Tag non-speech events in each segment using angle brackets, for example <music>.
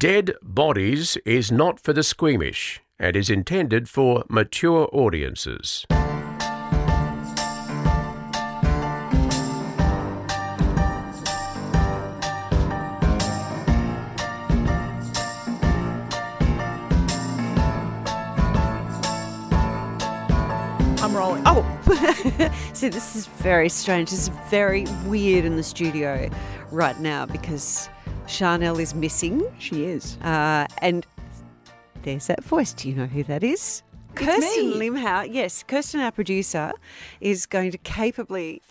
Dead Bodies is not for the squeamish and is intended for mature audiences. I'm rolling. Oh, <laughs> see, this is very strange. This is very weird in the studio right now because Chanel is missing. She is. Uh, and there's that voice. Do you know who that is? Kirsten me. Limhout. Yes, Kirsten, our producer, is going to capably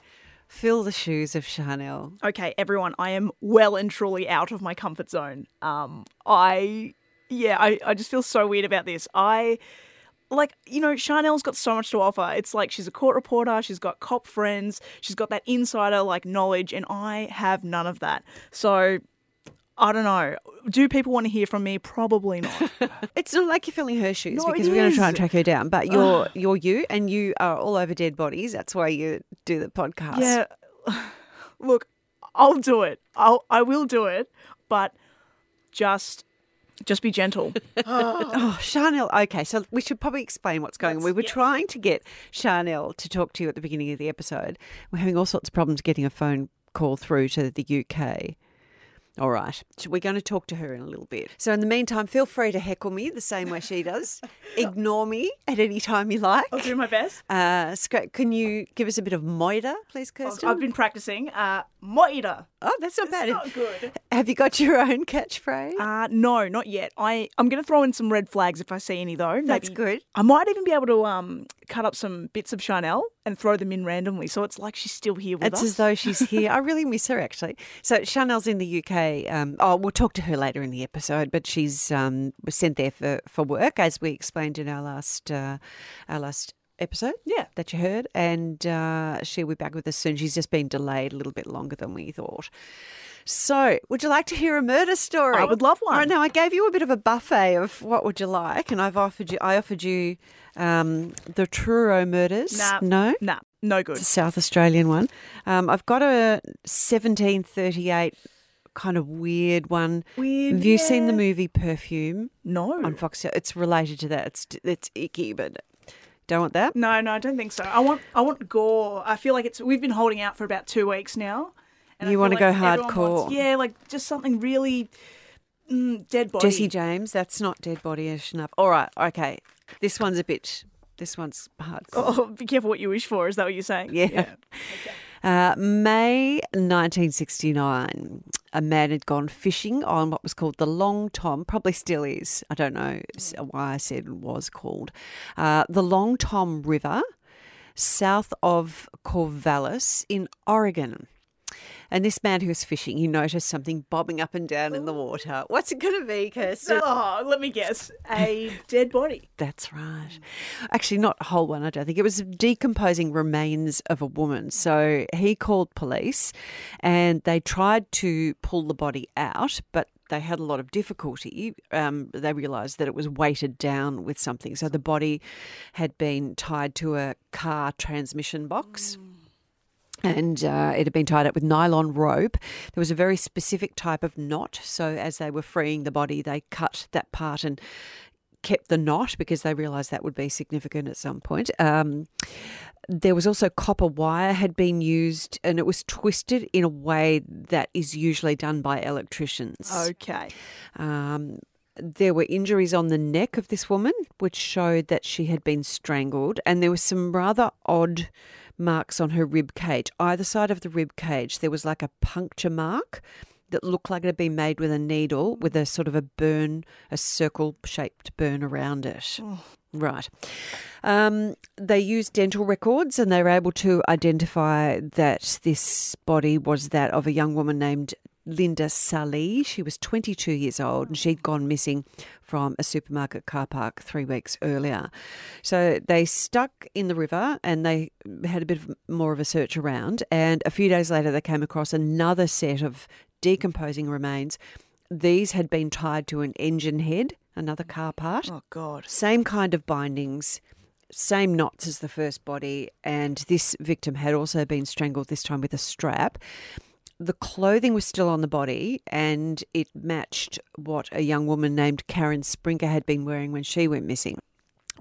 fill the shoes of Chanel. Okay, everyone, I am well and truly out of my comfort zone. Um, I, yeah, I, I just feel so weird about this. I, like, you know, Chanel's got so much to offer. It's like she's a court reporter, she's got cop friends, she's got that insider, like, knowledge, and I have none of that. So, I don't know. Do people want to hear from me? Probably not. <laughs> It's not like you're filling her shoes No, because we're going to try and track her down. But you're you're you, and you are all over dead bodies. That's why you do the podcast. yeah. <sighs> Look, I'll do it. I'll, I will do it, but just, just be gentle. <laughs> <laughs> Oh, Chanel. Okay, so we should probably explain what's going on. We were trying to get Chanel to talk to you at the beginning of the episode. We're having all sorts of problems getting a phone call through to the UK. All right, so we're going to talk to her in a little bit. So in the meantime, feel free to heckle me the same way she does. <laughs> Ignore me at any time you like. I'll do my best. Uh, can you give us a bit of moida, please, Kirsten? I've been practicing. Uh, Moira. oh, that's not bad. not good. <laughs> Have you got your own catchphrase? Uh, no, not yet. I I'm gonna throw in some red flags if I see any though. That's good. I might even be able to um cut up some bits of Chanel and throw them in randomly, so it's like she's still here with It's us. as though she's here. <laughs> I really miss her actually. So Chanel's in the UK. Um, oh, we'll talk to her later in the episode, but she's um, was sent there for, for work, as we explained in our last uh, our last episode. Yeah. that you heard, and uh, she'll be back with us soon. She's just been delayed a little bit longer than we thought. So, would you like to hear a murder story? I would love one. one. now I gave you a bit of a buffet of what would you like, and I've offered you. I offered you um, the Truro murders. Nah, no, nah, no good. it's a South Australian one. Um, I've got a 1738 kind of weird one. Weird. Have you seen the movie Perfume No. on Fox? It's related to that. It's it's icky, but don't want that. No, no, I don't think so. I want I want gore. I feel like it's we've been holding out for about two weeks now. You wanna like go hardcore. wants- yeah, like just something really mm, dead body. Jesse James. That's not dead body-ish enough. All right, okay. This one's a bit. This one's hard. Oh, <laughs> be careful what you wish for. Is that what you're saying? Yeah. Uh, May 1969, a man had gone fishing on what was called the Long Tom, probably still is. I don't know why I said it was called. Uh, the Long Tom River, south of Corvallis in Oregon. And this man who was fishing, he noticed something bobbing up and down in the water. What's it going to be, Kirsten? Oh, let me guess. A dead body. That's right. Actually, not a whole one, I don't think. It was decomposing remains of a woman. So he called police and they tried to pull the body out, but they had a lot of difficulty. Um, they realised that it was weighted down with something. So the body had been tied to a car transmission box and uh, it had been tied up with nylon rope. There was a very specific type of knot. So as they were freeing the body, they cut that part and kept the knot because they realised that would be significant at some point. Um, there was also copper wire had been used, and it was twisted in a way that is usually done by electricians. Okay. Um, there were injuries on the neck of this woman, which showed that she had been strangled, and there were some rather odd marks on her rib cage. Either side of the rib cage, there was like a puncture mark that looked like it had been made with a needle, with a sort of a burn, a circle-shaped burn around it. Right. Um, they used dental records and they were able to identify that this body was that of a young woman named Linda Sully. She was 22 years old and she'd gone missing from a supermarket car park three weeks earlier. So they stuck in the river and they had a bit of more of a search around. And a few days later, they came across another set of decomposing remains. These had been tied to an engine head, another car part. Oh God. Same kind of bindings, same knots as the first body, and this victim had also been strangled, this time with a strap. The clothing was still on the body and it matched what a young woman named Karen Sprinker had been wearing when she went missing.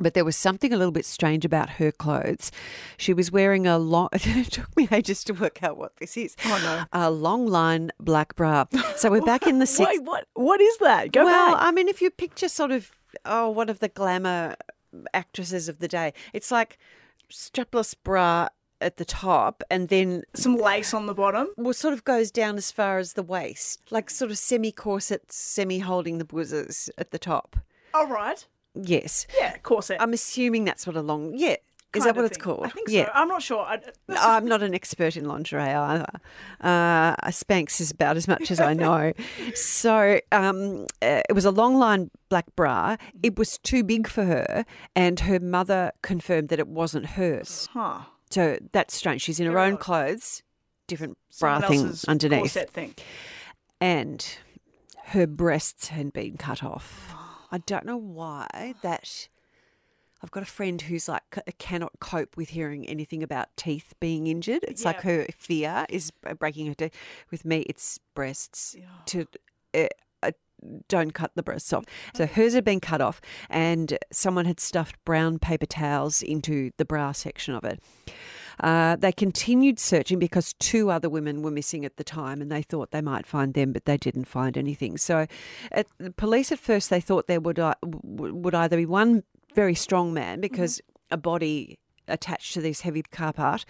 But there was something a little bit strange about her clothes. She was wearing a long, <laughs> it took me ages to work out what this is. Oh, no. A long line black bra. So we're back in the 60s. <laughs> Wait, what? What is that? Go well, back. I mean, if you picture sort of, oh, one of the glamour actresses of the day, it's like strapless bra at the top and then Some lace on the bottom. well, sort of goes down as far as the waist, like sort of semi corset, semi holding the bosoms at the top. All right. Yes. Yeah, corset. I'm assuming that's what a long, yeah. Is that what it's called? I think yeah. so. I'm not sure. I, I'm not an expert in lingerie either. Uh, Spanx is about as much as I <laughs> know. so um, uh, it was a long line black bra. It was too big for her, and her mother confirmed that it wasn't hers. huh. So that's strange. She's in her Very own clothes, different Someone bra thing else's underneath, thing. and her breasts had been cut off. <gasps> I don't know why that. I've got a friend who's like cannot cope with hearing anything about teeth being injured. It's like her fear is breaking her teeth. With me, it's breasts. To uh, uh, don't cut the breasts off. So hers had been cut off, and someone had stuffed brown paper towels into the bra section of it. Uh, they continued searching because two other women were missing at the time, and they thought they might find them, but they didn't find anything. So, at the police at first they thought there would uh, would either be one very strong man because a body attached to this heavy car part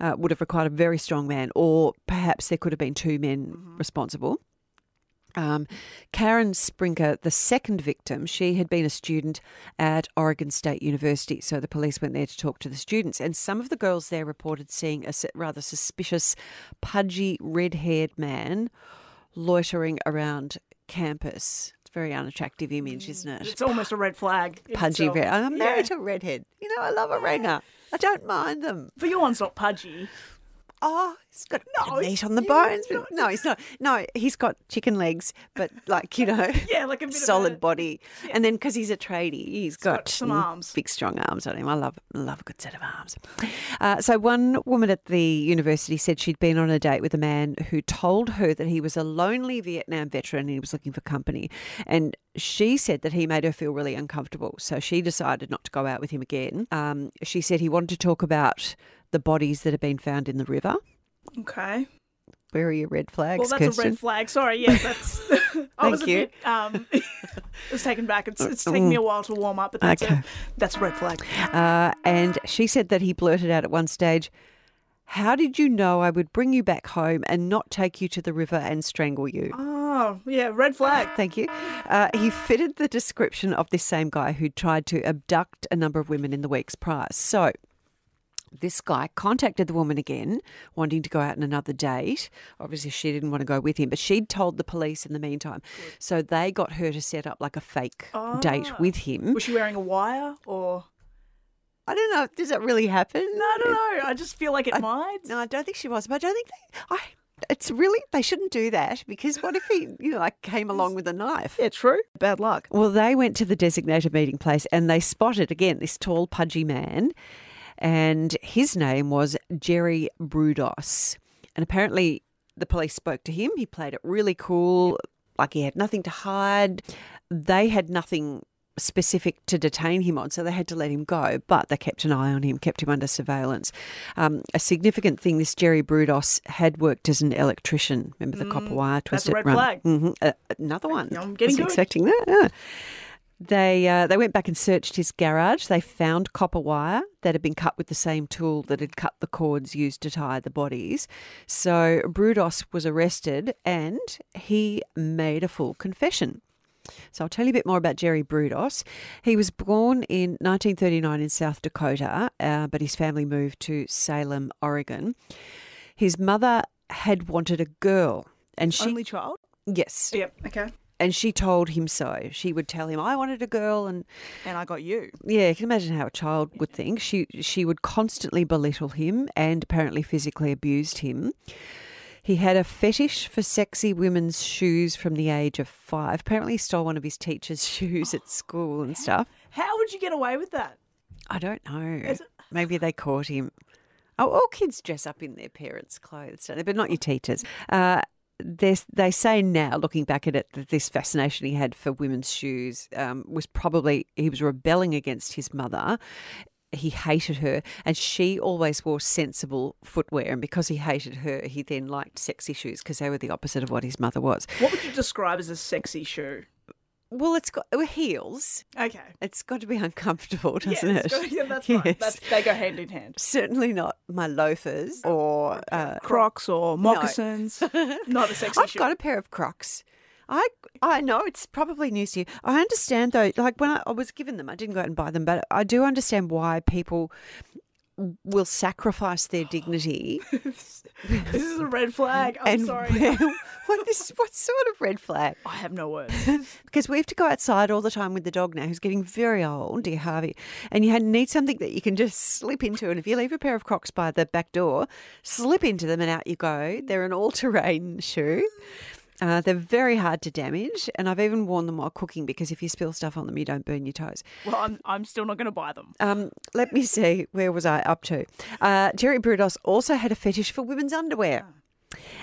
uh, would have required a very strong man, or perhaps there could have been two men responsible. Um, Karen Sprinker, the second victim, she had been a student at Oregon State University. So the police went there to talk to the students. And some of the girls there reported seeing a rather suspicious, pudgy, red haired man loitering around campus. It's a very unattractive image, isn't it? It's almost a red flag. Pudgy itself. red. I'm married Yeah. to a redhead. You know, I love a ringer. I don't mind them. But your one's not pudgy. Oh, he's got No, meat on the bones. But no, he's not. No, he's got chicken legs, but like, you know, <laughs> Yeah, like a solid a, body. And then because he's a tradie, he's got, got some arms. big strong arms on him. I love love a good set of arms. Uh, so one woman at the university said she'd been on a date with a man who told her that he was a lonely Vietnam veteran and he was looking for company. And she said that he made her feel really uncomfortable. So she decided not to go out with him again. Um, she said he wanted to talk about the bodies that have been found in the river. Okay. Where are your red flags, Well, that's a red flag. Sorry. Yes, <laughs> that's. <laughs> I was Thank a you. bit. Um, <laughs> it was taken back. It's, it's taken me a while to warm up, but that's Okay. a that's a red flag. Uh, and she said that he blurted out at one stage, How did you know I would bring you back home and not take you to the river and strangle you? Oh, yeah, red flag. Thank you. Uh, he fitted the description of this same guy who tried to abduct a number of women in the weeks prior. So, this guy contacted the woman again, wanting to go out on another date. Obviously, she didn't want to go with him, but she'd told the police in the meantime. So they got her to set up like a fake date Ah. with him. Was she wearing a wire or? I don't know. Does that really happen? No, I don't know. I just feel like it might. No, I don't think she was, but I don't think they. I. It's really they shouldn't do that because what if he, you know, like came along with a knife? Yeah, true. Bad luck. Well, they went to the designated meeting place and they spotted again this tall, pudgy man, and his name was Jerry Brudos. And apparently, the police spoke to him. He played it really cool, like he had nothing to hide. They had nothing specific to detain him on, so they had to let him go. But they kept an eye on him, kept him under surveillance. Um, a significant thing: this Jerry Brudos had worked as an electrician. Remember the copper wire Mm, that's a twisted red run? flag. Mhm. Uh, another one. I'm getting Wasn't good. expecting that. yeah. They uh, they went back and searched his garage. They found copper wire that had been cut with the same tool that had cut the cords used to tie the bodies. So Brudos was arrested and he made a full confession. So I'll tell you a bit more about Jerry Brudos. He was born in 1939 in South Dakota, uh, but his family moved to Salem, Oregon. His mother had wanted a girl, and she Only child. yes, Yep. Okay. And she told him so. She would tell him, "I wanted a girl," and And I got you. yeah, you can imagine how a child would think. She she would constantly belittle him and apparently physically abused him. He had a fetish for sexy women's shoes from the age of five. Apparently, he stole one of his teacher's <laughs> shoes at school and stuff. How would you get away with that? I don't know. It- Maybe they caught him. Oh, all kids dress up in their parents' clothes, don't they? But not your teachers. Uh, they say now, looking back at it, that this fascination he had for women's shoes um, was probably he was rebelling against his mother. He hated her, and she always wore sensible footwear. And because he hated her, he then liked sexy shoes because they were the opposite of what his mother was. What would you describe as a sexy shoe? Well, it's got well, heels. Okay. It's got to be uncomfortable, doesn't yeah, it? got- yeah, that's <laughs> right. Yes. That's, they go hand in hand. Certainly not my loafers or uh, Crocs or moccasins. <laughs> Not a sexy I've shoe. got a pair of Crocs. I I know it's probably news to you. I understand though, like when I, I was given them, I didn't go out and buy them, but I do understand why people will sacrifice their dignity <laughs> this is a red flag. I'm and sorry. <laughs> what this what sort of red flag? I have no words. <laughs> Because we have to go outside all the time with the dog now, who's getting very old, dear Harvey. And you need something that you can just slip into. And if you leave a pair of Crocs by the back door, slip into them and out you go. They're an all-terrain shoe. Uh, they're very hard to damage, and I've even worn them while cooking because if you spill stuff on them, you don't burn your toes. Well, I'm, I'm still not going to buy them. Um, let me see, where was I up to? Uh, Jerry Brudos also had a fetish for women's underwear.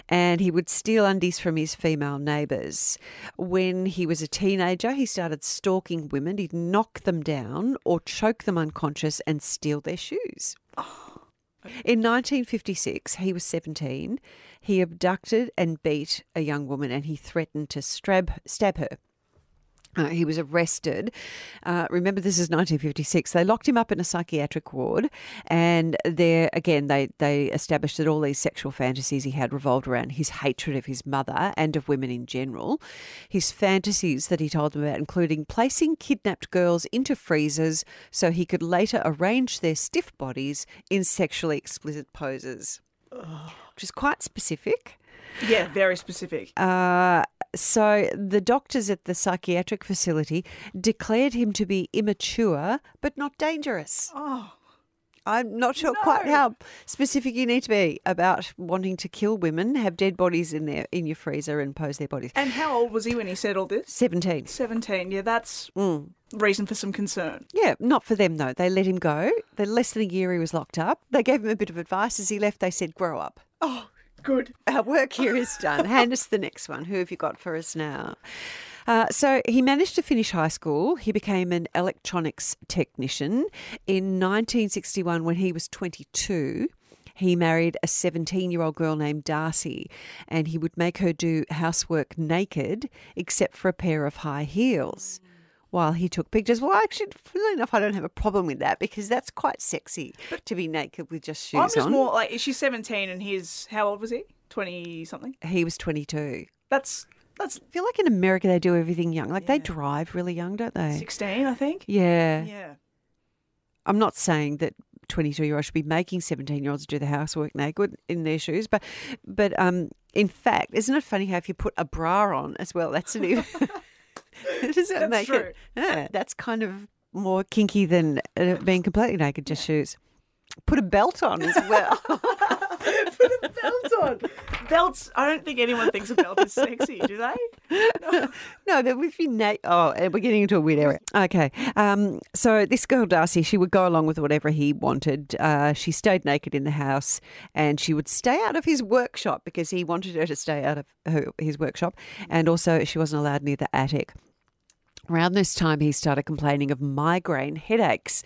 And he would steal undies from his female neighbours. When he was a teenager, he started stalking women. He'd knock them down or choke them unconscious and steal their shoes. In 1956, he was 17. He abducted and beat a young woman and he threatened to stab, stab her. Uh, he was arrested. Uh, remember, this is 1956. They locked him up in a psychiatric ward, and there again, they they established that all these sexual fantasies he had revolved around his hatred of his mother and of women in general. His fantasies that he told them about, including placing kidnapped girls into freezers so he could later arrange their stiff bodies in sexually explicit poses, which is quite specific. Yeah, very specific. Uh, so the doctors at the psychiatric facility declared him to be immature but not dangerous. Oh, I'm not sure quite how specific you need to be about wanting to kill women, have dead bodies in there in your freezer and pose their bodies. and how old was he when he said all this? 17. 17. Yeah, that's Mm. reason for some concern. Yeah, not for them though. They let him go. The less than a year he was locked up. They gave him a bit of advice as he left. They said, "Grow up." Oh, good. Our work here is done. <laughs> Hand us the next one. Who have you got for us now? Uh, so he managed to finish high school. He became an electronics technician. In 1961, when he was 22, he married a 17 year old girl named Darcy, and he would make her do housework naked except for a pair of high heels. While he took pictures, well, actually, funnily enough, I don't have a problem with that because that's quite sexy to be naked with just shoes I'm just on. more like, she's 17 and he's, how old was he? 20 something? He was 22. That's, that's I feel like in America they do everything young. Like they drive really young, don't they? 16, I think. Yeah. Yeah. I'm not saying that 22 year olds should be making 17 year olds do the housework naked in their shoes, but but um, in fact, isn't it funny how if you put a bra on as well, that's an even. <laughs> Does that That's true. it? Yeah, that's kind of more kinky than uh, being completely naked, just shoes. Put a belt on as well. <laughs> Put a belt on. Belts, I don't think anyone thinks a belt is sexy, do they? <laughs> No, but if you na- oh, and we're getting into a weird area. Okay, um, so this girl Darcy, she would go along with whatever he wanted. Uh, she stayed naked in the house, and she would stay out of his workshop because he wanted her to stay out of her, his workshop, and also she wasn't allowed near the attic. Around this time, he started complaining of migraine headaches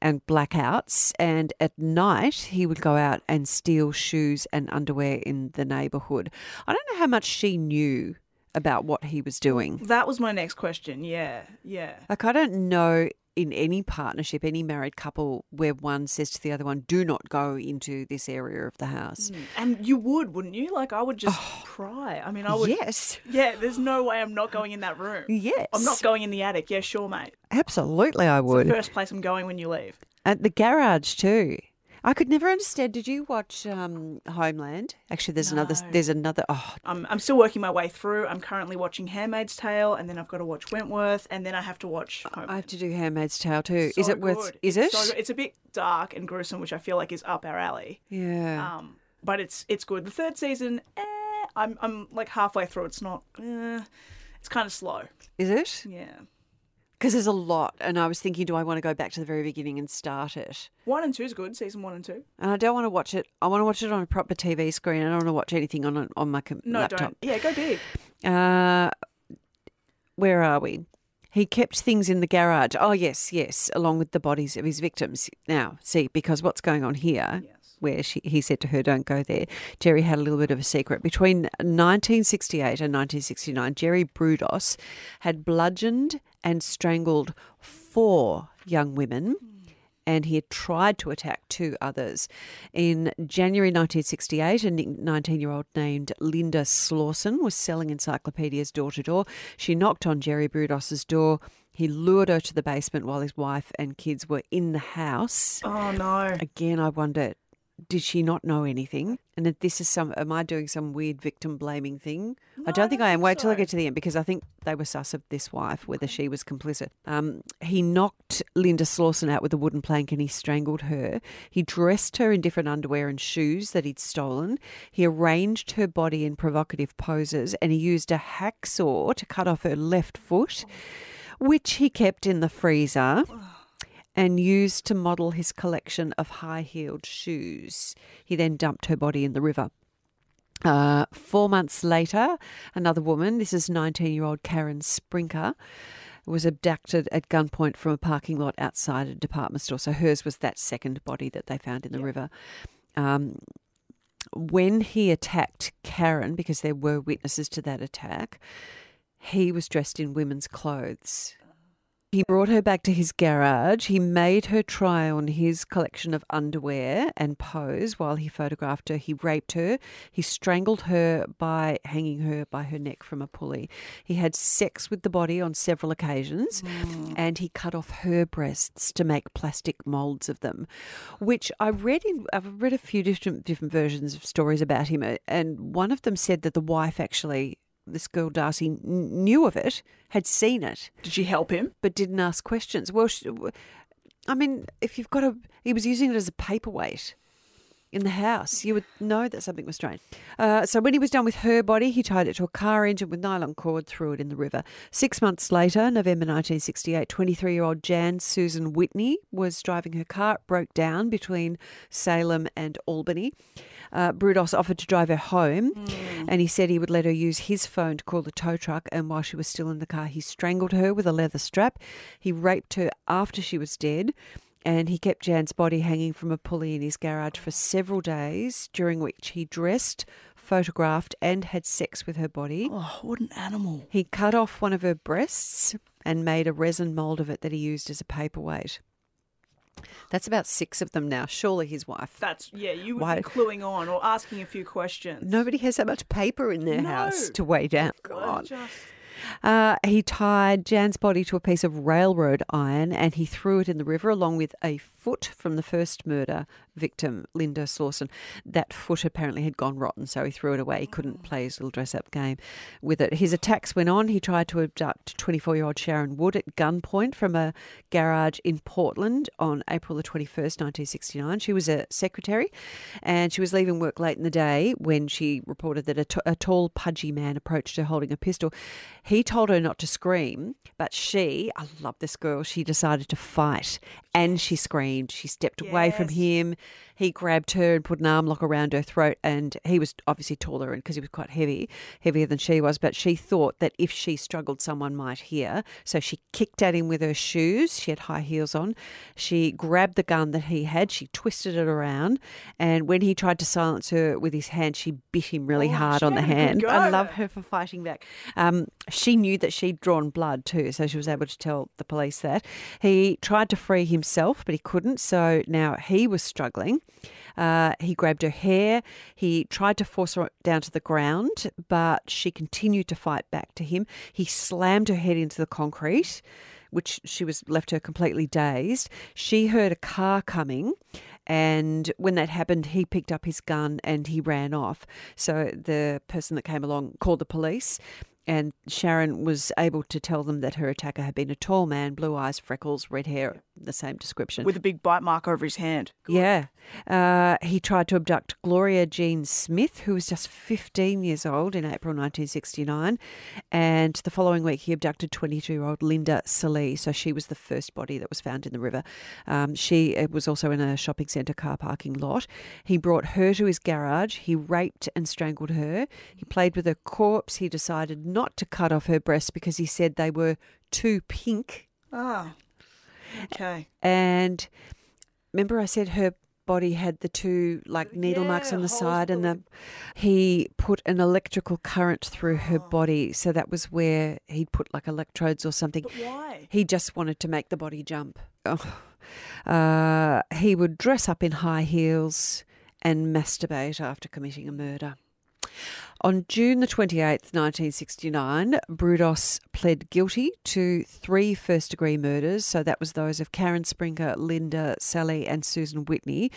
and blackouts. And at night, he would go out and steal shoes and underwear in the neighbourhood. I don't know how much she knew about what he was doing. That was my next question. Yeah, yeah. Like, I don't know in any partnership, any married couple, where one says to the other one, do not go into this area of the house. Mm. And you would, wouldn't you? Like, I would just oh, cry. I mean, I would. Yes. Yeah, there's no way I'm not going in that room. Yes. I'm not going in the attic. Yeah, sure, mate. Absolutely, I It's would. the first place I'm going when you leave. At the garage, too. I could never understand. Did you watch um, Homeland? Actually, there's another. There's another. Oh, I'm, I'm still working my way through. I'm currently watching Handmaid's Tale, and then I've got to watch Wentworth, and then I have to watch Home. I have to do Handmaid's Tale too. is So it worth? Is it? so good. It's a bit dark and gruesome, which I feel like is up our alley. yeah. Um, but it's it's good. The third season, eh, I'm I'm like halfway through. It's not. Eh, it's kind of slow. is it? Yeah. Because there's a lot, and I was thinking, do I want to go back to the very beginning and start it? One and two is good. Season one and two. And I don't want to watch it. I want to watch it on a proper TV screen. I don't want to watch anything on a, on my com- No, laptop. don't. Yeah, go big. Uh, where are we? He kept things in the garage. Oh, yes, yes, along with the bodies of his victims. Now, see, because what's going on here, Yes. where she, he said to her, don't go there, Jerry had a little bit of a secret. Between 1968 and 1969, Jerry Brudos had bludgeoned and strangled four young women and he had tried to attack two others. In January 1968, a 19 year old named Linda Slawson was selling encyclopedias door to door. She knocked on Jerry Brudos's door. He lured her to the basement while his wife and kids were in the house. Oh no. Again, I wonder, did she not know anything? And that this is some, am I doing some weird victim blaming thing? I don't think I am. Wait till I get to the end because I think they were sus of this wife, whether she was complicit. Um, he knocked Linda Slawson out with a wooden plank and he strangled her. He dressed her in different underwear and shoes that he'd stolen. He arranged her body in provocative poses and he used a hacksaw to cut off her left foot, which he kept in the freezer and used to model his collection of high heeled shoes. He then dumped her body in the river. Uh, four months later, another woman, this is 19 year old Karen Sprinker, was abducted at gunpoint from a parking lot outside a department store. So hers was that second body that they found in the river. Um, when he attacked Karen, because there were witnesses to that attack, he was dressed in women's clothes. He brought her back to his garage. He made her try on his collection of underwear and pose while he photographed her. He raped her. He strangled her by hanging her by her neck from a pulley. He had sex with the body on several occasions and he cut off her breasts to make plastic molds of them, which I read in I've read a few different different versions of stories about him uh, and one of them said that the wife actually this girl Darcy kn- knew of it, had seen it, Did she help him? but didn't ask questions. Well, sh I mean, if you've got a, he was using it as a paperweight in the house, you would know that something was strange. Uh, so when he was done with her body, he tied it to a car engine with nylon cord, threw it in the river. Six months later, November 1968, 23 year old Jan Susan Whitney was driving her car. It broke down between Salem and Albany. Uh, Brudos offered to drive her home, and he said he would let her use his phone to call the tow truck. And while she was still in the car, he strangled her with a leather strap. He raped her after she was dead, and he kept Jan's body hanging from a pulley in his garage for several days, during which he dressed, photographed, and had sex with her body. Oh, what an animal. He cut off one of her breasts and made a resin mold of it that he used as a paperweight. That's about six of them now. Surely his wife. That's yeah. You would Why- be cluing on or asking a few questions. Nobody has that much paper in their No. house to weigh down. God. just- Uh, he tied Jan's body to a piece of railroad iron and he threw it in the river along with a foot from the first murder victim, Linda Slawson. That foot apparently had gone rotten, so he threw it away. He couldn't oh. play his little dress up game with it. His attacks went on. He tried to abduct 24 year old Sharon Wood at gunpoint from a garage in Portland on April the 21st, 1969. She was a secretary and she was leaving work late in the day when she reported that a, t- a tall, pudgy man approached her holding a pistol. He told her not to scream, but she, I love this girl, she decided to fight and she screamed. She stepped away from him. He grabbed her and put an arm lock around her throat, and he was obviously taller and because he was quite heavy, heavier than she was. But she thought that if she struggled, someone might hear. So she kicked at him with her shoes. She had high heels on. She grabbed the gun that he had. She twisted it around, and when he tried to silence her with his hand, she bit him really Oh, hard on the hand. I love her for fighting back. Um, she knew that she'd drawn blood too, so she was able to tell the police that. He tried to free himself, but he couldn't. So now he was struggling. Uh, he grabbed her hair. He tried to force her down to the ground, but she continued to fight back to him. He slammed her head into the concrete, which she was left her completely dazed. She heard a car coming, and when that happened, he picked up his gun and he ran off. So the person that came along called the police. And Sharon was able to tell them that her attacker had been a tall man, blue eyes, freckles, red hair, the same description. With a big bite mark over his hand. Yeah. Uh, he tried to abduct Gloria Jean Smith, who was just 15 years old in April 1969. And the following week, he abducted 22 year old Linda Salee. So she was the first body that was found in the river. Um, she uh, was also in a shopping centre car parking lot. He brought her to his garage. He raped and strangled her. He played with her corpse. He decided not to cut off her breasts because he said they were too pink. Ah. Okay. And remember, I said her body had the two like needle marks on the side, and the he put an electrical current through her Oh. body. So that was where he'd put like electrodes or something. But why? He just wanted to make the body jump. Oh. Uh, he would dress up in high heels and masturbate after committing a murder. On June the 28th, 1969, Brudos pled guilty to three first degree murders. So that was those of Karen Springer, Linda Salee, and Susan Whitney.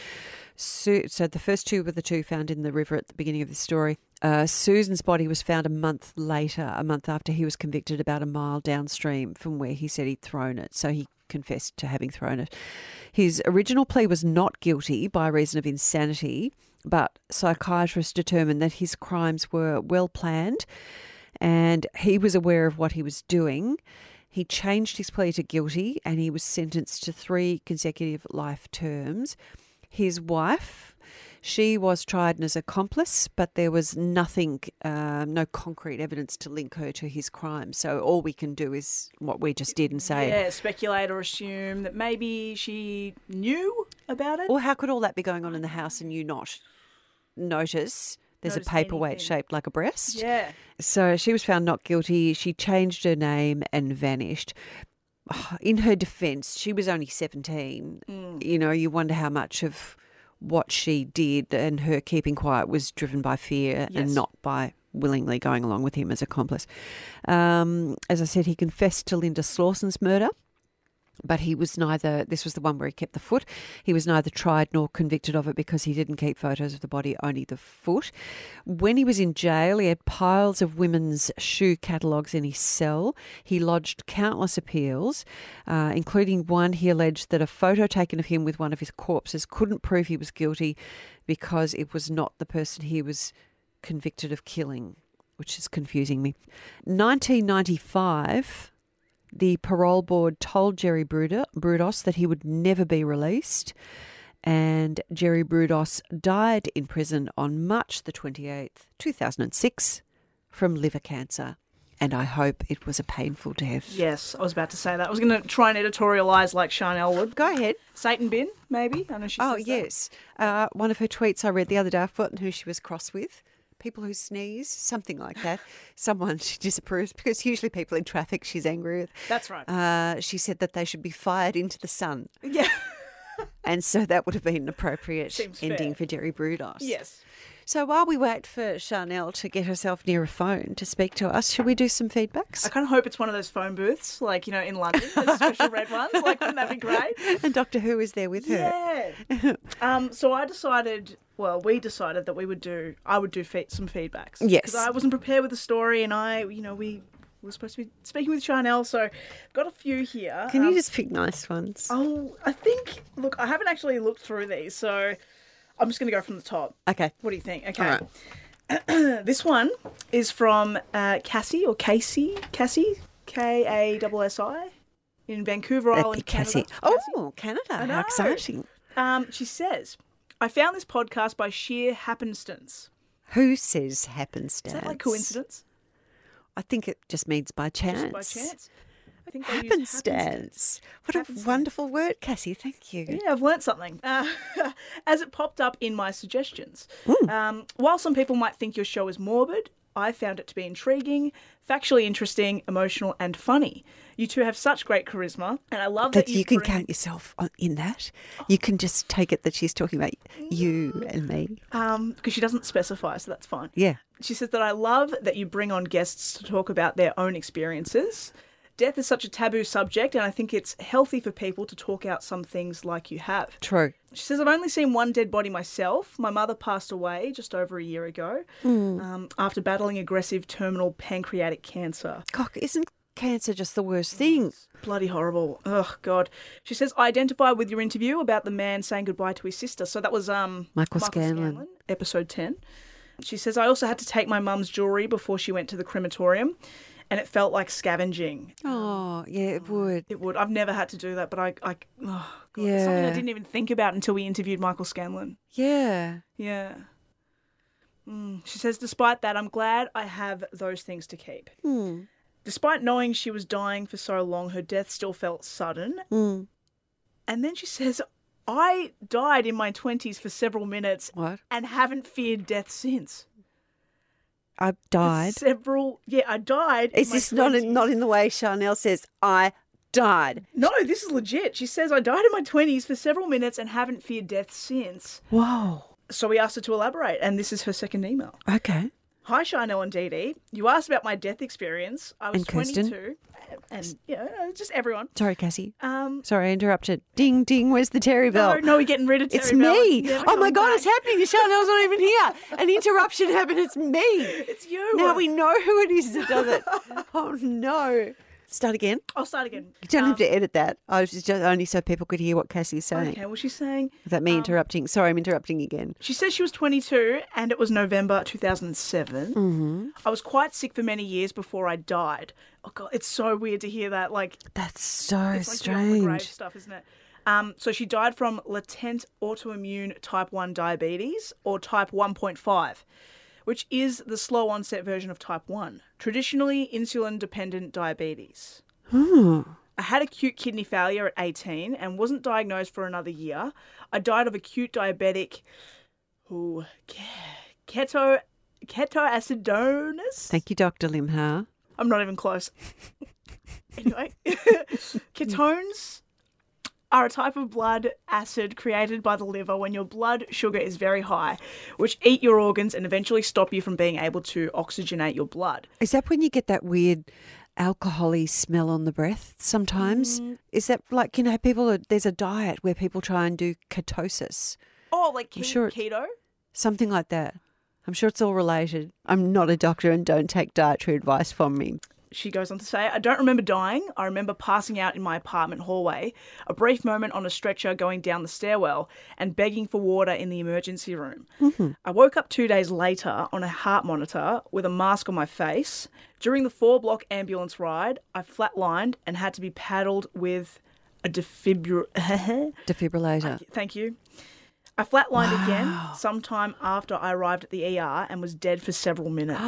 Su- so the first two were the two found in the river at the beginning of the story. Uh, Susan's body was found a month later, a month after he was convicted, about a mile downstream from where he said he'd thrown it. So he confessed to having thrown it. His original plea was not guilty by reason of insanity, but psychiatrists determined that his crimes were well planned and he was aware of what he was doing. He changed his plea to guilty and he was sentenced to three consecutive life terms. His wife, she was tried as accomplice, but there was nothing, uh, no concrete evidence to link her to his crime. So all we can do is what we just did and say, Yeah, speculate or assume that maybe she knew about it. Well, how could all that be going on in the house and you not notice? There's Notice a paperweight anything. shaped like a breast. Yeah. So she was found not guilty. She changed her name and vanished. <sighs> In her defence, she was only 17. Mm. You know, you wonder how much of what she did and her keeping quiet was driven by fear Yes. and not by willingly going along with him as accomplice. Um, as I said, he confessed to Linda Slawson's murder. But he was neither, this was the one where he kept the foot. He was neither tried nor convicted of it because he didn't keep photos of the body, only the foot. When he was in jail, he had piles of women's shoe catalogues in his cell. He lodged countless appeals, uh, including one he alleged that a photo taken of him with one of his corpses couldn't prove he was guilty because it was not the person he was convicted of killing, which is confusing me. 1995 the parole board told Jerry Brudos that he would never be released. And Jerry Brudos died in prison on March the 28th, 2006, from liver cancer. And I hope it was a painful death. Yes, I was about to say that. I was going to try and editorialise like Chanel would. Go ahead. Satan bin, maybe. I know she. Oh, yes. Uh, one of her tweets I read the other day, I've forgotten who she was cross with. People who sneeze, something like that. Someone <laughs> she disapproves because usually people in traffic she's angry with. That's right. Uh, she said that they should be fired into the sun. yeah. And so that would have been an appropriate Seems ending fair. for Jerry Brudos. Yes. So while we wait for Chanel to get herself near a phone to speak to us, shall we do some feedbacks? I kind of hope it's one of those phone booths, like you know, in London, those special red <laughs> ones. Like, wouldn't that be great? And Doctor Who is there with her. Yeah. <laughs> um. So I decided. Well, we decided that we would do. I would do fe- some feedbacks. Yes. Because I wasn't prepared with the story, and I, you know, we were supposed to be speaking with Chanel, so I've got a few here. Can you Um, just pick nice ones? Oh, I think. Look, I haven't actually looked through these, so I'm just going to go from the top. Okay. What do you think? Okay. Right. <clears throat> this one is from uh, Cassie or Casey. Cassie. K A S S I. In Vancouver Island, Cassie. Canada. Oh, Canada. How exciting. Um, she says, I found this podcast by sheer happenstance. Who says happenstance? Is that like coincidence? I think it just means by chance. Just by chance? I think use Happenstance. What a wonderful word, Cassie. Thank you. Yeah, I've learnt something. Uh, <laughs> as it popped up in my suggestions. Hmm. Um, while some people might think your show is morbid, I found it to be intriguing, factually interesting, emotional, and funny. You two have such great charisma, and I love that, That you can bring- count yourself in that. You can just take it that she's talking about you and me. Um, because she doesn't specify, so that's fine. Yeah. She says that I love that you bring on guests to talk about their own experiences. Death is such a taboo subject, and I think it's healthy for people to talk out some things like you have. True. She says, I've only seen one dead body myself. My mother passed away just over a year ago um, after battling aggressive terminal pancreatic cancer. God, isn't cancer just the worst thing? Bloody horrible. Oh, God. She says, I identify with your interview about the man saying goodbye to his sister. So that was um, Michael Scanlon. episode 10. She says, I also had to take my mum's jewellery before she went to the crematorium, and it felt like scavenging. Oh, yeah, it would. It would. I've never had to do that, but I, I oh, God, it's something I didn't even think about until we interviewed Michael Scanlon. Yeah. Yeah. Mm. She says, despite that, I'm glad I have those things to keep. Hmm. Despite knowing she was dying for so long, her death still felt sudden. Mm. And then she says, I died in my 20s for several minutes What? and haven't feared death since. I died. Several, yeah, I died. Is this not in, not in the way Chanel says, I died? No, this is legit. She says, I died in my 20s for several minutes and haven't feared death since. Whoa. So we asked her to elaborate, and this is her second email. Okay. Hi, Chanel and Dee Dee. You asked about my death experience. I was And Kirsten. 22, and yeah, just everyone. Sorry, Cassie. Um, Sorry, I interrupted. Ding, ding. Where's the Terry bell? no, no, we're getting rid of Terry It's Bell. me. Oh my God, back. it's happening. The Chanel's not even here. An interruption happened. It's me. <laughs> It's you. Now we know who it is that does it. <laughs> Oh no. Start again. I'll start again. You don't have Um, to edit that. I was just only so people could hear what Cassie's saying. Okay, well, she's saying Is that me um, interrupting? Sorry, I'm interrupting again. She says she was 22 and it was November 2007. Mm-hmm. I was quite sick for many years before I died. Oh god, it's so weird to hear that. Like That's so it's like beyond the grave strange. stuff, isn't it? Um, so she died from latent autoimmune type 1 diabetes or type 1.5, which is the slow onset version of type 1, traditionally insulin dependent diabetes. Hmm. I had acute kidney failure at 18 and wasn't diagnosed for another year. I died of acute diabetic ooh, ke- keto ketoacidosis. Thank you, Dr. Limha. I'm not even close. <laughs> anyway, <laughs> ketones are a type of blood acid created by the liver when your blood sugar is very high, which eat your organs and eventually stop you from being able to oxygenate your blood. Is that when you get that weird alcoholy smell on the breath sometimes? Mm. Is that like, you know, people, are, there's a diet where people try and do ketosis, Oh, like ke- sure keto? something like that. I'm sure it's all related. I'm not a doctor and don't take dietary advice from me. She goes on to say, I don't remember dying. I remember passing out in my apartment hallway, a brief moment on a stretcher going down the stairwell, and begging for water in the emergency room. I woke up two days later on a heart monitor with a mask on my face. During the four block ambulance ride, I flatlined and had to be paddled with a defibrillator. Defibrillator. Thank you. I flatlined again sometime after I arrived at the ER and was dead for several minutes.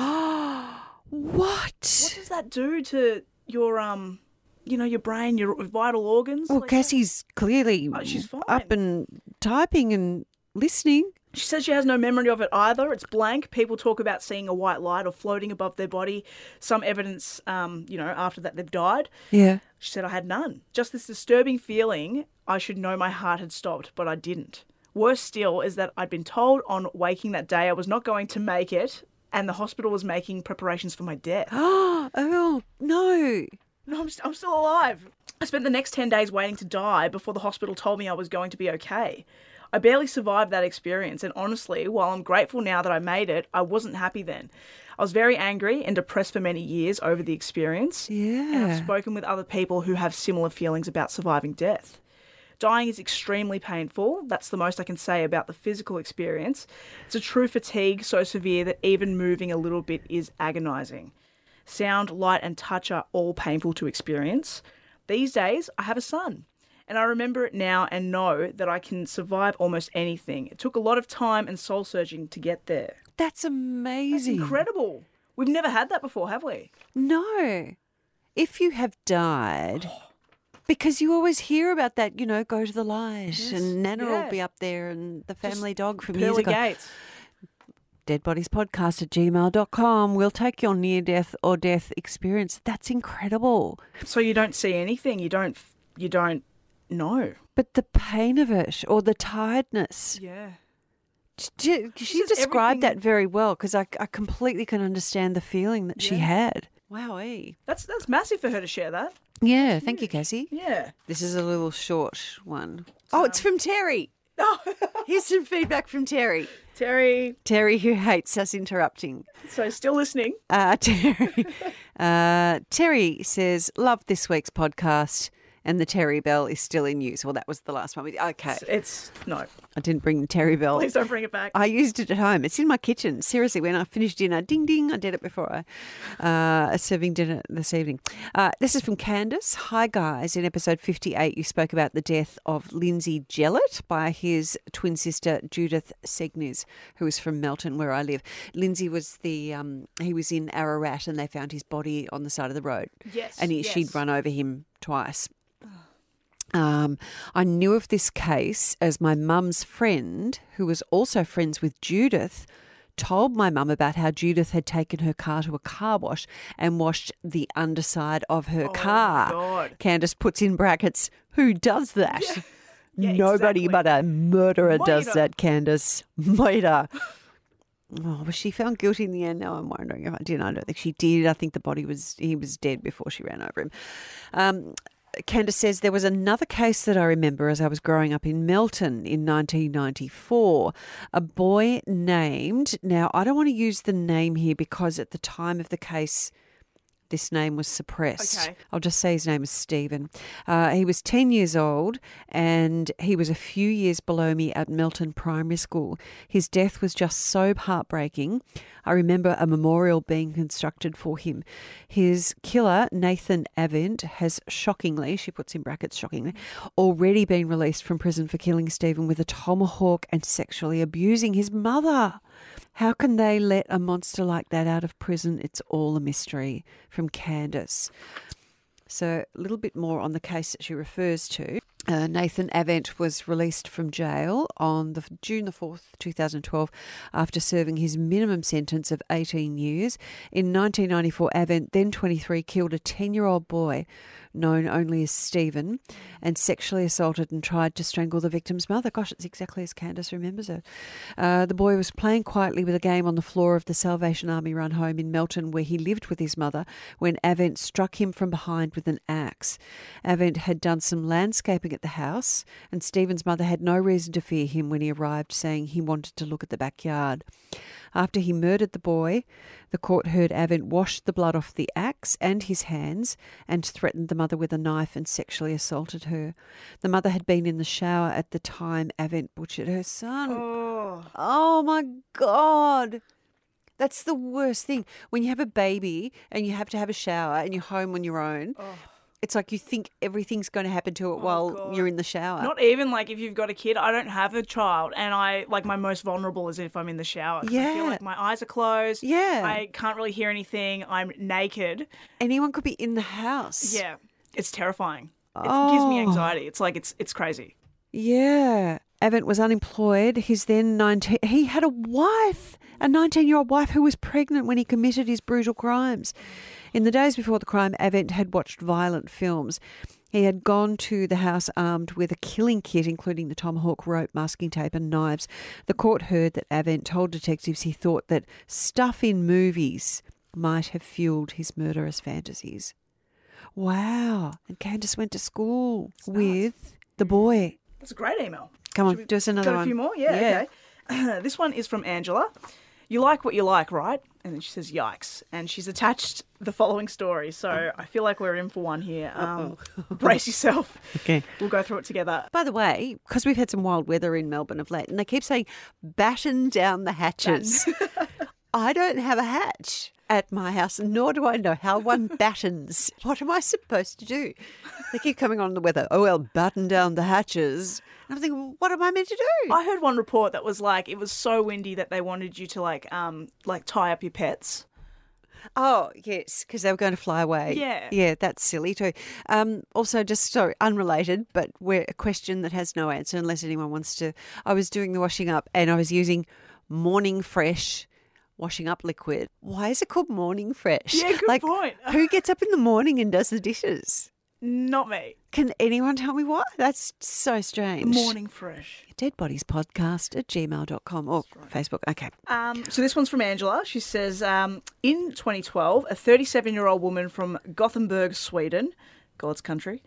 What? What does that do to your um, you know, your brain, your vital organs? Well, Like, Cassie's clearly Oh, she's fine. up and typing and listening. She says she has no memory of it either. It's blank. People talk about seeing a white light or floating above their body. Some evidence, um, you know, after that they've died. Yeah. She said I had none. Just this disturbing feeling. I should know my heart had stopped, but I didn't. Worse still is that I'd been told on waking that day I was not going to make it, and the hospital was making preparations for my death. <gasps> Oh, no. No, I'm, st- I'm still alive. I spent the next 10 days waiting to die before the hospital told me I was going to be okay. I barely survived that experience, and honestly, while I'm grateful now that I made it, I wasn't happy then. I was very angry and depressed for many years over the experience. And I've spoken with other people who have similar feelings about surviving death. Dying is extremely painful. That's the most I can say about the physical experience. It's a true fatigue so severe that even moving a little bit is agonizing. Sound, light, and touch are all painful to experience. These days, I have a son, and I remember it now and know that I can survive almost anything. It took a lot of time and soul searching to get there. That's amazing. incredible. We've never had that before, have we? No. If you have died, oh. Because you always hear about that, you know, go to the light Yes, and Nana yeah. will be up there and the family dog from years ago. Gates. Dead Bodies Podcast at gmail.com. We'll take your near death or death experience. That's incredible. So you don't see anything. You don't. You don't know. But the pain of it or the tiredness. Yeah. She, she described everything- that very well because I, I completely can understand the feeling that she had. Wowee. Eh. That's that's massive for her to share that. Yeah, thank you, Cassie. Yeah. This is a little short one. Oh, it's from Terry. Oh, <laughs> Here's some feedback from Terry. Terry. Terry, who hates us interrupting. So still listening. Uh, <laughs> Terry, uh, Terry says, Love this week's podcast. And the Terry Bell is still in use. Well, that was the last one. we Okay. It's, it's no. I didn't bring the Terry Bell. Please don't bring it back. I used it at home. It's in my kitchen. Seriously, when I finished dinner, ding ding, I did it before I uh, serving dinner this evening. Uh, this is from Candace. Hi guys. In episode fifty-eight, you spoke about the death of Lindsay Jellett by his twin sister Judith Segnes, who is from Melton, where I live. Lindsay was the um, he was in Ararat, and they found his body on the side of the road. Yes, and he, yes. she'd run over him twice. Um, I knew of this case as my mum's friend, who was also friends with Judith, told my mum about how Judith had taken her car to a car wash and washed the underside of her Oh, car. God. Candace puts in brackets, who does that? Yeah, <laughs> Nobody exactly. but a murderer does that, Candace. <laughs> Murder. <laughs> Oh, was she found guilty in the end? Now I'm wondering if I did. I don't think she did. I think the body was he was dead before she ran over him. Um, Candace says there was another case that I remember as I was growing up in Melton in 1994. A boy named, now I don't want to use the name here because at the time of the case, this name was suppressed. Okay. I'll just say his name is Stephen. Uh, he was 10 years old and he was a few years below me at Melton Primary School. His death was just so heartbreaking. I remember a memorial being constructed for him. His killer, Nathan Avent, has shockingly, she puts in brackets shockingly, already been released from prison for killing Stephen with a tomahawk and sexually abusing his mother. How can they let a monster like that out of prison? It's all a mystery. From Candace. So, a little bit more on the case that she refers to. Uh, Nathan Avent was released from jail on the June the fourth, two thousand twelve, after serving his minimum sentence of eighteen years. In nineteen ninety four, Avent, then twenty three, killed a ten year old boy, known only as Stephen, and sexually assaulted and tried to strangle the victim's mother. Gosh, it's exactly as Candace remembers it. Uh, the boy was playing quietly with a game on the floor of the Salvation Army run home in Melton, where he lived with his mother, when Avent struck him from behind with an axe. Avent had done some landscaping at the house, and Stephen's mother had no reason to fear him when he arrived, saying he wanted to look at the backyard. After he murdered the boy, the court heard Avent wash the blood off the axe and his hands and threatened the mother with a knife and sexually assaulted her. The mother had been in the shower at the time Avent butchered her son. Oh. Oh my God. That's the worst thing. When you have a baby and you have to have a shower and you're home on your own, oh. It's like you think everything's going to happen to it oh, while Oh. God. you're in the shower. Not even like if you've got a kid. I don't have a child, and I like my most vulnerable is if I'm in the shower. Yeah, I feel like my eyes are closed. Yeah. I can't really hear anything. I'm naked. Anyone could be in the house. Yeah, it's terrifying. It gives me Oh. anxiety. It's like it's it's crazy. Yeah. Avent was unemployed. He's then 19. He had a wife, a 19 year old wife who was pregnant when he committed his brutal crimes. In the days before the crime, Avent had watched violent films. He had gone to the house armed with a killing kit, including the tomahawk rope, masking tape, and knives. The court heard that Avent told detectives he thought that stuff in movies might have fueled his murderous fantasies. Wow. And Candace went to school with the boy. That's a great email. Come on, do us another one. Got a few more? Yeah, okay. <clears throat> this one is from Angela. You like what you like, right? And then she says, yikes. And she's attached the following story. So I feel like we're in for one here. Um, brace yourself. <laughs> Okay. We'll go through it together. By the way, because we've had some wild weather in Melbourne of late, and they keep saying batten down the hatches. <laughs> I don't have a hatch at my house, nor do I know how one <laughs> battens. What am I supposed to do? They keep coming on the weather. Oh, well, batten down the hatches. And I'm thinking, what am I meant to do? I heard one report that was like it was so windy that they wanted you to like um like tie up your pets. Oh, yes, because they were going to fly away. Yeah. Yeah, that's silly too. Um, also, just so unrelated, but we're, a question that has no answer unless anyone wants to. I was doing the washing up and I was using Morning Fresh washing up liquid. Why is it called Morning Fresh? Yeah, good like, point. who gets up in the morning and does the dishes? Not me. Can anyone tell me why? That's so strange. Morning fresh. Dead Bodies Podcast at gmail.com or Facebook. Okay. Um, so this one's from Angela. She says, um, in 2012, a 37-year-old woman from Gothenburg, Sweden, God's country,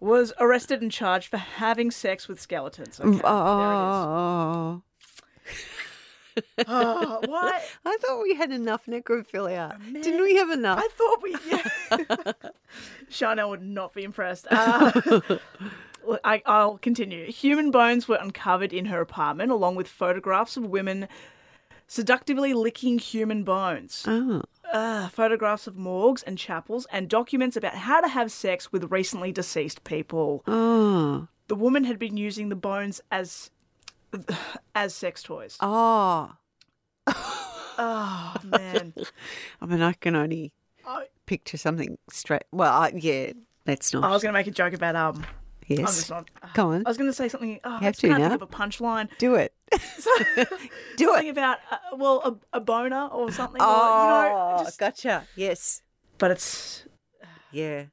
was arrested and charged for having sex with skeletons. Okay, there it is. Oh, Oh, what? <laughs> I thought we had enough necrophilia. man. Didn't we have enough? I thought we. Yeah. <laughs> Chanel would not be impressed. <laughs> Uh, I, I'll continue. Human bones were uncovered in her apartment, along with photographs of women seductively licking human bones. Oh. Uh, photographs of morgues and chapels, and documents about how to have sex with recently deceased people. Oh. The woman had been using the bones as as sex toys. Oh. Oh <laughs> man. I mean, I can only I, picture something straight. Well, I, yeah, let's not. I was going to make a joke about um. I'm yes. just not. Go on. I was going to say something. Oh, I have to can't now. think of a punchline. Do it. <laughs> So, <laughs> Do it. something it. about uh, well, a, a boner or something. or, Oh, you know, just, gotcha. Yes. but it's Yeah.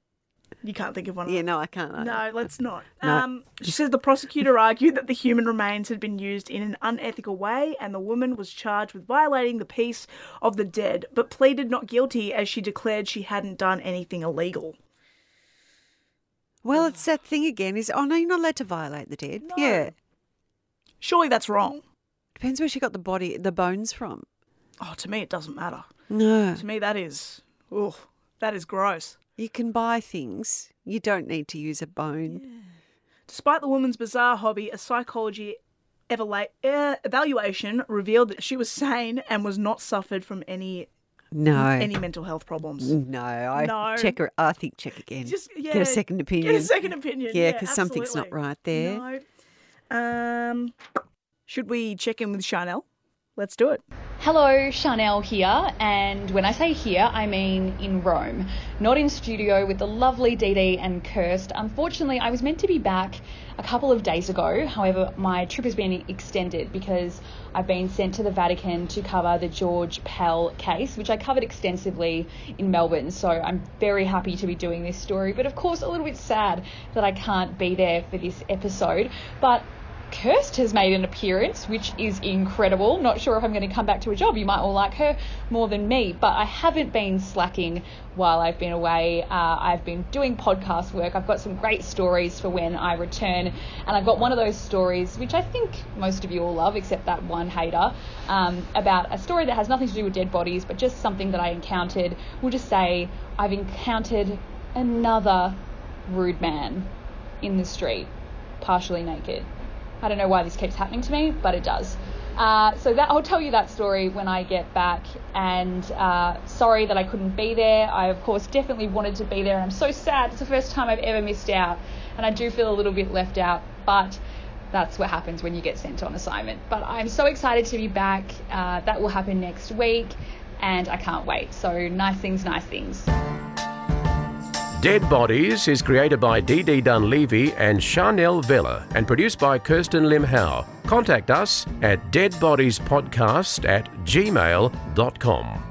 You can't think of one. Yeah, no, I can't. I- No, let's not. No. Um, she says the prosecutor argued that the human remains had been used in an unethical way, and the woman was charged with violating the peace of the dead, but pleaded not guilty as she declared she hadn't done anything illegal. Well, it's that thing again is, oh, no, you're not allowed to violate the dead. No. Yeah. Surely that's wrong. Depends where she got the body, the bones from. Oh, to me, it doesn't matter. No. To me, that is, oh, that is gross. You can buy things. You don't need to use a bone. Despite the woman's bizarre hobby, a psychology evala- uh, evaluation revealed that she was sane and was not suffered from any No. any mental health problems. no, I No. check her. I think check again. Just yeah, Get a second opinion. Get a second opinion. Yeah, Yeah, because something's not right there. No. Um, should we check in with Chanel? Let's do it. Hello, Chanel here, and when I say here, I mean in Rome, not in studio with the lovely Dee Dee and Kirst. Unfortunately, I was meant to be back a couple of days ago. However, my trip has been extended because I've been sent to the Vatican to cover the George Pell case, which I covered extensively in Melbourne. So I'm very happy to be doing this story, but of course, a little bit sad that I can't be there for this episode. But Kirst has made an appearance, which is incredible. Not sure if I'm going to come back to a job. You might all like her more than me, but I haven't been slacking while I've been away. Uh, I've been doing podcast work. I've got some great stories for when I return, and I've got one of those stories, which I think most of you all love, except that one hater, um, about a story that has nothing to do with dead bodies, but just something that I encountered. We'll just say I've encountered another rude man in the street, partially naked. I don't know why this keeps happening to me, but it does. Uh, so that I'll tell you that story when I get back. And uh, sorry that I couldn't be there. I of course definitely wanted to be there, and I'm so sad. It's the first time I've ever missed out, and I do feel a little bit left out. But that's what happens when you get sent on assignment. But I'm so excited to be back. Uh, that will happen next week, and I can't wait. So nice things, nice things. Dead Bodies is created by Dee Dunleavy and Chanel Vella and produced by Kirsten Lim Howe. Contact us at deadbodiespodcast at gmail.com.